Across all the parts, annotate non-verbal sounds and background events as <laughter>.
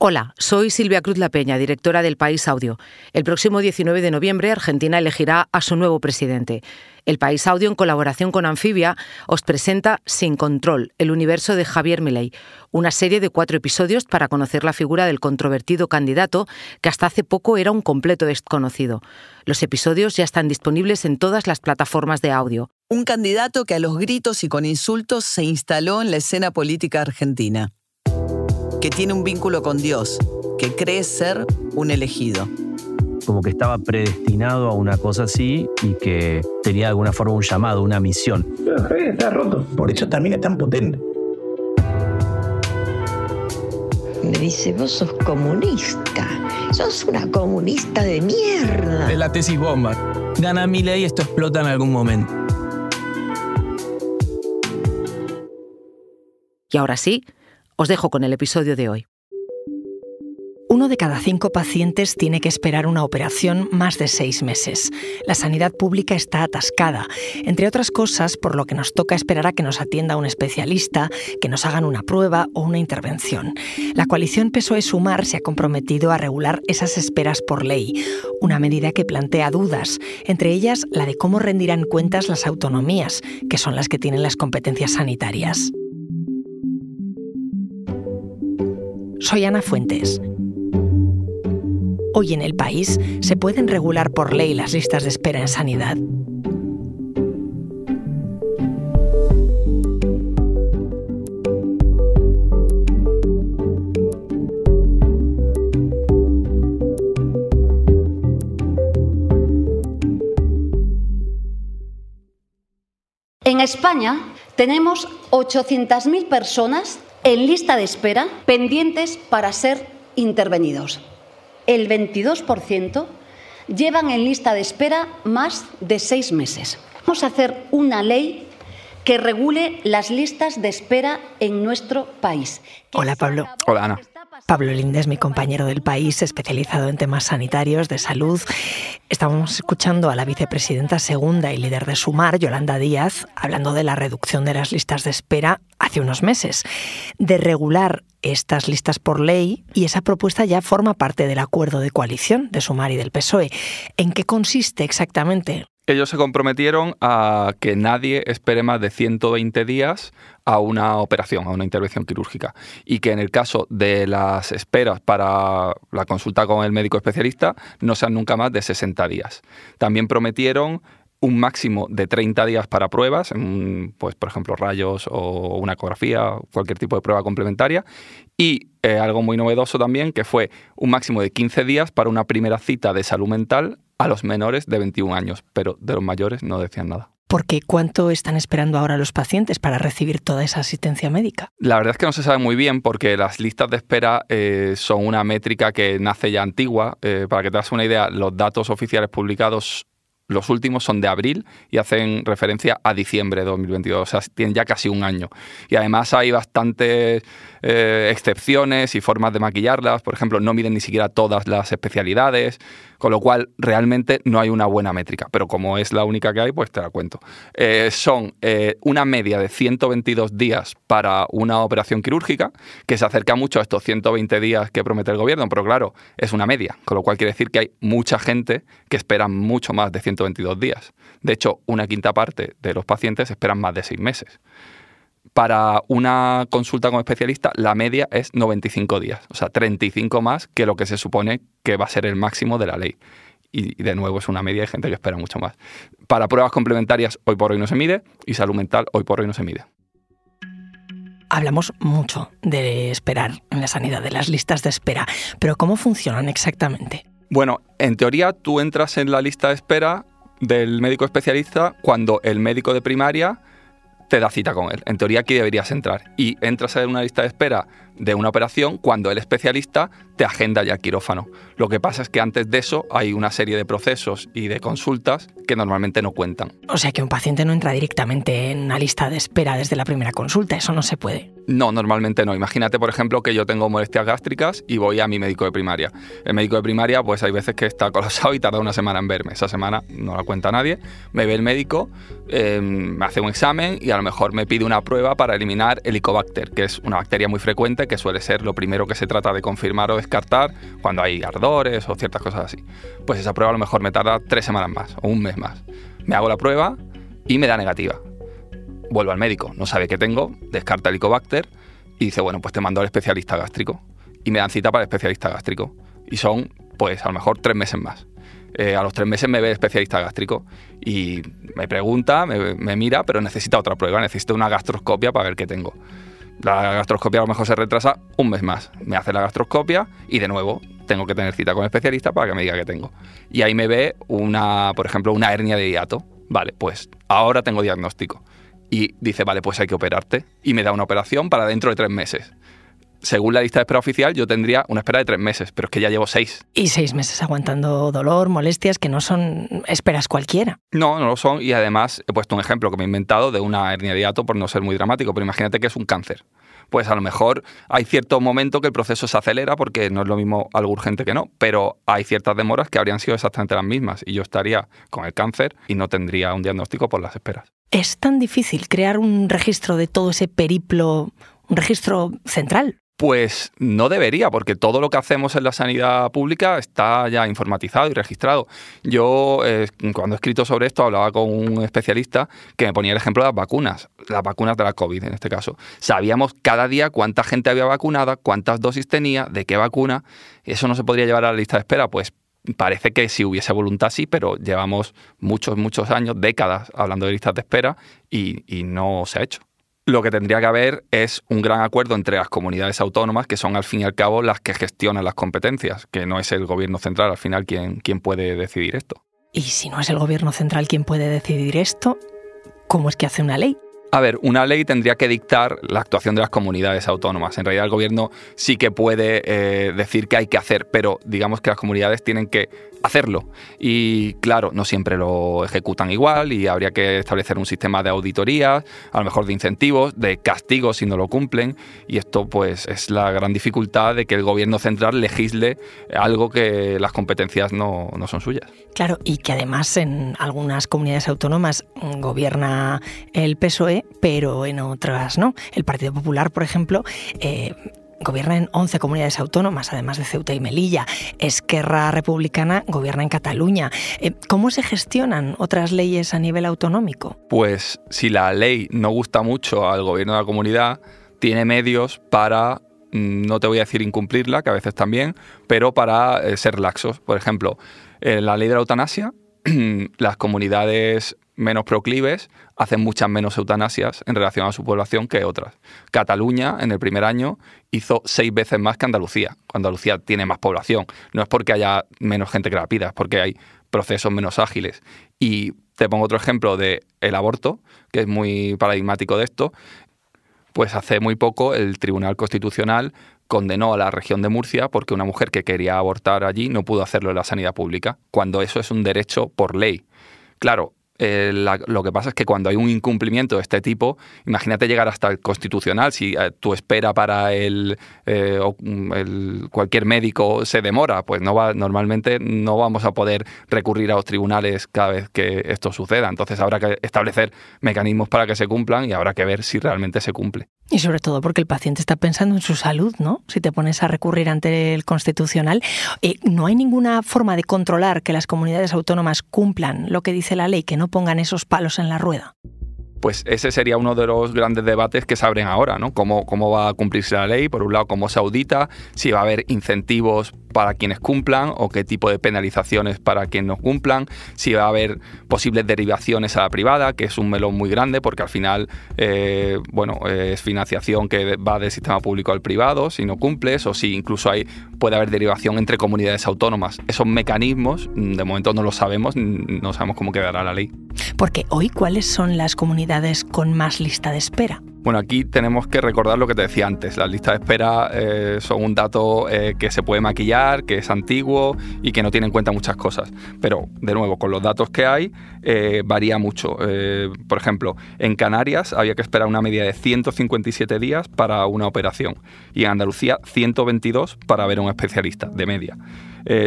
Hola, soy Silvia Cruz La Peña, directora del País Audio. El próximo 19 de noviembre Argentina elegirá a su nuevo presidente. El País Audio, en colaboración con Anfibia, os presenta Sin Control, el universo de Javier Milei, una serie de cuatro episodios para conocer la figura del controvertido candidato que hasta hace poco era un completo desconocido. Los episodios ya están disponibles en todas las plataformas de audio. Un candidato que a los gritos y con insultos se instaló en la escena política argentina que tiene un vínculo con Dios, que cree ser un elegido. Como que estaba predestinado a una cosa así y que tenía de alguna forma un llamado, una misión. está roto, por eso también es tan potente. Me dice, vos sos comunista, sos una comunista de mierda. Es la tesis bomba. Gana mi ley y esto explota en algún momento. Y ahora sí, os dejo con el episodio de hoy. Uno de cada cinco pacientes tiene que esperar una operación más de seis meses. La sanidad pública está atascada, entre otras cosas por lo que nos toca esperar a que nos atienda un especialista, que nos hagan una prueba o una intervención. La coalición PSOE-Sumar se ha comprometido a regular esas esperas por ley, una medida que plantea dudas, entre ellas la de cómo rendirán cuentas las autonomías, que son las que tienen las competencias sanitarias. Soy Ana Fuentes. Hoy en el país se pueden regular por ley las listas de espera en sanidad. En España tenemos 800.000 personas en lista de espera pendientes para ser intervenidos. El 22% llevan en lista de espera más de seis meses. Vamos a hacer una ley que regule las listas de espera en nuestro país. Hola Pablo. Hola Ana. Pablo Linde es mi compañero del país, especializado en temas sanitarios, de salud. Estábamos escuchando a la vicepresidenta segunda y líder de Sumar, Yolanda Díaz, hablando de la reducción de las listas de espera hace unos meses, de regular estas listas por ley y esa propuesta ya forma parte del acuerdo de coalición de Sumar y del PSOE. ¿En qué consiste exactamente? Ellos se comprometieron a que nadie espere más de 120 días a una operación, a una intervención quirúrgica. Y que en el caso de las esperas para la consulta con el médico especialista no sean nunca más de 60 días. También prometieron un máximo de 30 días para pruebas, pues por ejemplo rayos o una ecografía, cualquier tipo de prueba complementaria, y eh, algo muy novedoso también, que fue un máximo de 15 días para una primera cita de salud mental a los menores de 21 años, pero de los mayores no decían nada. Porque ¿cuánto están esperando ahora los pacientes para recibir toda esa asistencia médica? La verdad es que no se sabe muy bien porque las listas de espera eh, son una métrica que nace ya antigua. Eh, para que te hagas una idea, los datos oficiales publicados los últimos son de abril y hacen referencia a diciembre de 2022, o sea, tienen ya casi un año. Y además hay bastantes eh, excepciones y formas de maquillarlas, por ejemplo, no miden ni siquiera todas las especialidades, con lo cual realmente no hay una buena métrica, pero como es la única que hay, pues te la cuento. Eh, son eh, una media de 122 días para una operación quirúrgica, que se acerca mucho a estos 120 días que promete el gobierno, pero claro, es una media, con lo cual quiere decir que hay mucha gente que espera mucho más de 122 días. De hecho, una quinta parte de los pacientes esperan más de seis meses para una consulta con especialista la media es 95 días, o sea, 35 más que lo que se supone que va a ser el máximo de la ley. Y, de nuevo es una media de gente que espera mucho más. Para pruebas complementarias hoy por hoy no se mide y salud mental hoy por hoy no se mide. Hablamos mucho de esperar en la sanidad, de las listas de espera, pero ¿cómo funcionan exactamente? Bueno, en teoría tú entras en la lista de espera del médico especialista cuando el médico de primaria te da cita con él. En teoría aquí deberías entrar. Y entras en una lista de espera de una operación cuando el especialista te agenda ya el quirófano. Lo que pasa es que antes de eso hay una serie de procesos y de consultas que normalmente no cuentan. O sea que un paciente no entra directamente en una lista de espera desde la primera consulta, eso no se puede. No, normalmente no. Imagínate, por ejemplo, que yo tengo molestias gástricas y voy a mi médico de primaria. El médico de primaria, pues hay veces que está colapsado y tarda una semana en verme. Esa semana no la cuenta nadie. Me ve el médico, em, me hace un examen y a lo mejor me pide una prueba para eliminar Helicobacter, que es una bacteria muy frecuente que suele ser lo primero que se trata de confirmar o descartar cuando hay ardores o ciertas cosas así. Pues esa prueba a lo mejor me tarda tres semanas más o un mes más. Me hago la prueba y me da negativa. Vuelvo al médico, no sabe qué tengo, descarta el Helicobacter y dice, bueno, pues te mando al especialista gástrico. Y me dan cita para el especialista gástrico. Y son, pues a lo mejor tres meses más. Eh, a los tres meses me ve el especialista gástrico y me pregunta, me, me, mira, pero necesita otra prueba, necesita una gastroscopia para ver qué tengo. La gastroscopia a lo mejor se retrasa un mes más. Me hace la gastroscopia y de nuevo tengo que tener cita con el especialista para que me diga qué tengo. Y ahí me ve una, por ejemplo, una hernia de hiato. Vale, pues ahora tengo diagnóstico. Y dice, vale, pues hay que operarte. Y me da una operación para dentro de tres meses según la lista de espera oficial, yo tendría una espera de tres meses, pero es que ya llevo seis. Y seis meses aguantando dolor, molestias, que no son esperas cualquiera. No, no lo son. Y además he puesto un ejemplo que me he inventado de una hernia de hiato por no ser muy dramático, pero imagínate que es un cáncer. Pues a lo mejor hay cierto momento que el proceso se acelera porque no es lo mismo algo urgente que no, pero hay ciertas demoras que habrían sido exactamente las mismas y yo estaría con el cáncer y no tendría un diagnóstico por las esperas. ¿Es tan difícil crear un registro de todo ese periplo, un registro central? Pues no debería, porque todo lo que hacemos en la sanidad pública está ya informatizado y registrado. Yo, eh, cuando he escrito sobre esto, hablaba con un especialista que me ponía el ejemplo de las vacunas, las vacunas de la COVID en este caso. Sabíamos cada día cuánta gente había vacunada, cuántas dosis tenía, de qué vacuna. Eso no se podría llevar a la lista de espera, pues parece que si hubiese voluntad sí, pero llevamos muchos, muchos años, décadas hablando de listas de espera y, y no se ha hecho lo que tendría que haber es un gran acuerdo entre las comunidades autónomas, que son al fin y al cabo las que gestionan las competencias, que no es el gobierno central al final quien, quien puede decidir esto. Y si no es el gobierno central quien puede decidir esto, ¿cómo es que hace una ley? A ver, una ley tendría que dictar la actuación de las comunidades autónomas. En realidad el gobierno sí que puede eh, decir qué hay que hacer, pero digamos que las comunidades tienen que hacerlo. Y claro, no siempre lo ejecutan igual y habría que establecer un sistema de auditoría, a lo mejor de incentivos, de castigos si no lo cumplen. Y esto pues es la gran dificultad de que el gobierno central legisle algo que las competencias no, no son suyas. Claro, y que además en algunas comunidades autónomas gobierna el PSOE, pero en otras no. El Partido Popular, por ejemplo, eh, gobierna en 11 comunidades autónomas, además de Ceuta y Melilla. Esquerra Republicana gobierna en Cataluña. Eh, ¿Cómo se gestionan otras leyes a nivel autonómico? Pues si la ley no gusta mucho al gobierno de la comunidad, tiene medios para, mm, no te voy a decir incumplirla, que a veces también, pero para eh, ser laxos. Por ejemplo, en la ley de la eutanasia, <clears throat> las comunidades menos proclives hacen muchas menos eutanasias en relación a su población que otras. Cataluña, en el primer año, hizo seis veces más que Andalucía. Andalucía tiene más población. No es porque haya menos gente que la pida, es porque hay procesos menos ágiles. Y te pongo otro ejemplo de el aborto, que es muy paradigmático de esto. Pues hace muy poco el Tribunal Constitucional condenó a la región de Murcia porque una mujer que quería abortar allí no pudo hacerlo en la sanidad pública, cuando eso es un derecho por ley. Claro, eh, lo que pasa es que cuando hay un incumplimiento de este tipo, imagínate llegar hasta el constitucional, si eh, tu espera para el, eh, mm, el, cualquier médico se demora, pues no va, normalmente no vamos a poder recurrir a los tribunales cada vez que esto suceda. Entonces habrá que establecer mecanismos para que se cumplan y habrá que ver si realmente se cumple. Y sobre todo porque el paciente está pensando en su salud, ¿no? Si te pones a recurrir ante el constitucional, no hay ninguna forma de controlar que las comunidades autónomas cumplan lo que dice la ley, que no pongan esos palos en la rueda? Pues ese sería uno de los grandes debates que se abren ahora, ¿no? Cómo, cómo va a cumplirse la ley, por un lado, cómo se audita, si va a haber incentivos para quienes cumplan o qué tipo de penalizaciones para quienes no cumplan, si va a haber posibles derivaciones a la privada, que es un melón muy grande porque al final, eh, bueno, es financiación que va del sistema público al privado, si no cumples, o si incluso hay, puede haber derivación entre comunidades autónomas. Esos mecanismos, mm, de momento no lo sabemos, no sabemos cómo quedará la ley. Porque hoy, ¿cuáles son las comunidades con más lista de espera? Bueno, aquí tenemos que recordar lo que te decía antes. Las listas de espera eh, son un dato eh, que se puede maquillar, que es antiguo y que no tiene en cuenta muchas cosas. Pero, de nuevo, con los datos que hay, eh, varía mucho. por ejemplo, en Canarias había que esperar una media de 157 días para una operación y en Andalucía 122 para ver a un especialista, de media.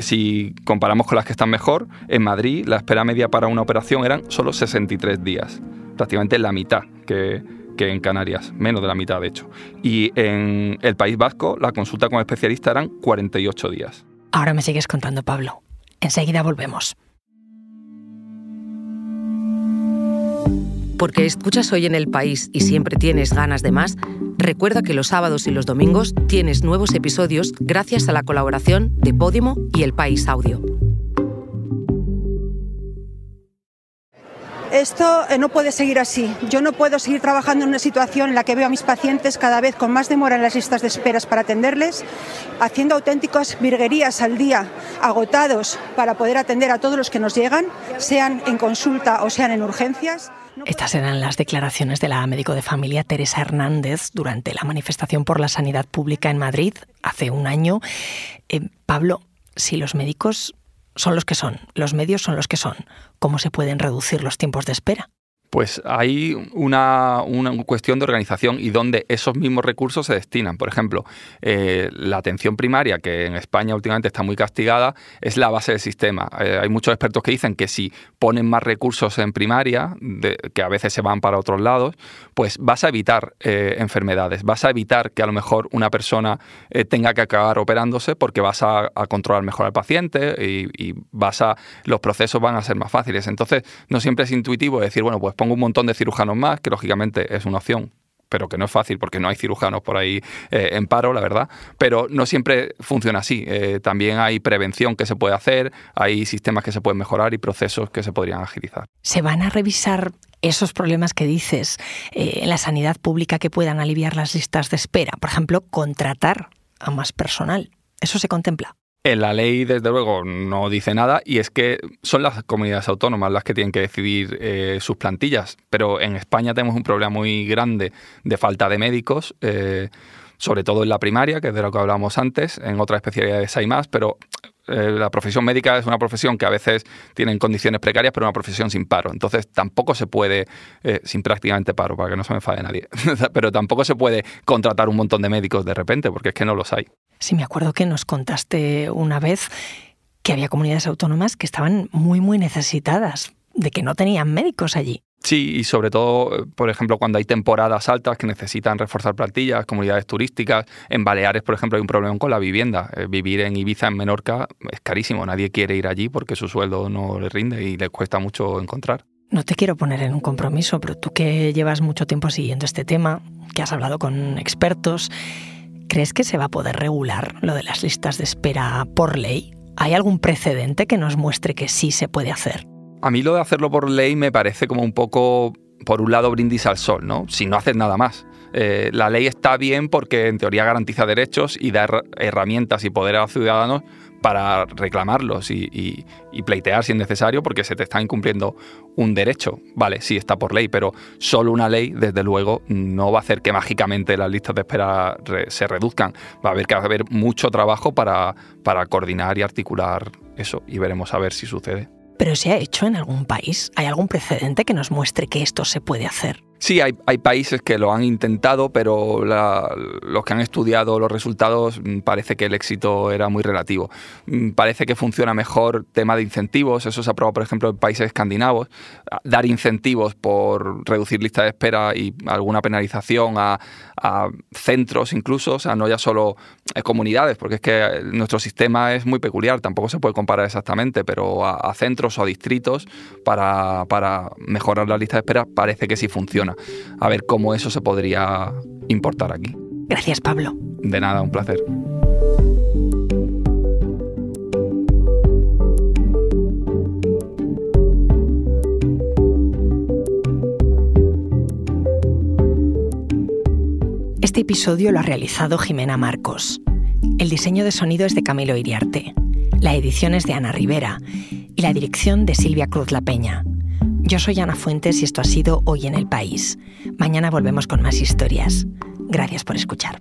si comparamos con las que están mejor, en Madrid la espera media para una operación eran solo 63 días, prácticamente la mitad que que en Canarias, menos de la mitad de hecho. Y en el País Vasco la consulta con especialista eran 48 días. Ahora me sigues contando, Pablo. Enseguida volvemos. Porque escuchas hoy en el país y siempre tienes ganas de más, recuerda que los sábados y los domingos tienes nuevos episodios gracias a la colaboración de Podimo y El País Audio. Esto eh, no puede seguir así. Yo no puedo seguir trabajando en una situación en la que veo a mis pacientes cada vez con más demora en las listas de esperas para atenderles, haciendo auténticas virguerías al día, agotados para poder atender a todos los que nos llegan, sean en consulta o sean en urgencias. Estas eran las declaraciones de la médico de familia Teresa Hernández durante la manifestación por la sanidad pública en Madrid hace un año. Eh, Pablo, si los médicos son los que son, los medios son los que son. ¿Cómo se pueden reducir los tiempos de espera? Pues hay una, cuestión de organización y donde esos mismos recursos se destinan. Por ejemplo, eh, la atención primaria, que en España últimamente está muy castigada, es la base del sistema. Eh, hay muchos expertos que dicen que si ponen más recursos en primaria, que a veces se van para otros lados, pues vas a evitar eh, enfermedades, vas a evitar que a lo mejor una persona tenga que acabar operándose porque vas a, controlar mejor al paciente y, y, vas a, los procesos van a ser más fáciles. Entonces, no siempre es intuitivo decir, bueno, pues pongo un montón de cirujanos más, que lógicamente es una opción pero que no es fácil porque no hay cirujanos por ahí eh, en paro, la verdad. Pero no siempre funciona así. Eh, también hay prevención que se puede hacer, hay sistemas que se pueden mejorar y procesos que se podrían agilizar. ¿Se van a revisar esos problemas que dices eh, en la sanidad pública que puedan aliviar las listas de espera? Por ejemplo, contratar a más personal. ¿Eso se contempla? En la ley, desde luego, no dice nada y es que son las comunidades autónomas las que tienen que decidir eh, sus plantillas. Pero en España tenemos un problema muy grande de falta de médicos, eh, sobre todo en la primaria, que es de lo que hablábamos antes. En otras especialidades hay más, pero eh, la profesión médica es una profesión que a veces tiene condiciones precarias, pero una profesión sin paro. Entonces tampoco se puede, sin prácticamente paro, para que no se me enfade nadie, <laughs> pero tampoco se puede contratar un montón de médicos de repente, porque es que no los hay. Sí, me acuerdo que nos contaste una vez que había comunidades autónomas que estaban muy, muy necesitadas, de que no tenían médicos allí. Sí, y sobre todo, por ejemplo, cuando hay temporadas altas que necesitan reforzar plantillas, comunidades turísticas. En Baleares, por ejemplo, hay un problema con la vivienda. Eh, vivir en Ibiza, en Menorca, es carísimo. Nadie quiere ir allí porque su sueldo no le rinde y le cuesta mucho encontrar. No te quiero poner en un compromiso, pero tú que llevas mucho tiempo siguiendo este tema, que has hablado con expertos, ¿Crees que se va a poder regular lo de las listas de espera por ley? ¿Hay algún precedente que nos muestre que sí se puede hacer? A mí lo de hacerlo por ley me parece como un poco, por un lado, brindis al sol, ¿no? Si no haces nada más. Eh, la ley está bien porque en teoría garantiza derechos y da herramientas y poder a los ciudadanos para reclamarlos y, pleitear si es necesario porque se te está incumpliendo un derecho. Vale, sí está por ley, pero solo una ley, desde luego, no va a hacer que mágicamente las listas de espera se reduzcan. Va a haber que haber mucho trabajo para, para coordinar y articular eso y veremos a ver si sucede. ¿Pero se ha hecho en algún país? ¿Hay algún precedente que nos muestre que esto se puede hacer? Sí, hay, países que lo han intentado, pero los que han estudiado los resultados mm, parece que el éxito era muy relativo. Mm, parece que funciona mejor tema de incentivos, eso se ha probado, por ejemplo, en países escandinavos, dar incentivos por reducir lista de espera y alguna penalización a, centros incluso, o sea, no ya solo eh, comunidades, porque es que nuestro sistema es muy peculiar, tampoco se puede comparar exactamente, pero a, centros o a distritos para, para mejorar la lista de espera parece que sí funciona. A ver cómo eso se podría importar aquí. Gracias, Pablo. De nada, un placer. Este episodio lo ha realizado Jimena Marcos. El diseño de sonido es de Camilo Iriarte. La edición es de Ana Rivera y la dirección de Silvia Cruz La Peña. Yo soy Ana Fuentes y esto ha sido Hoy en el País. Mañana volvemos con más historias. Gracias por escuchar.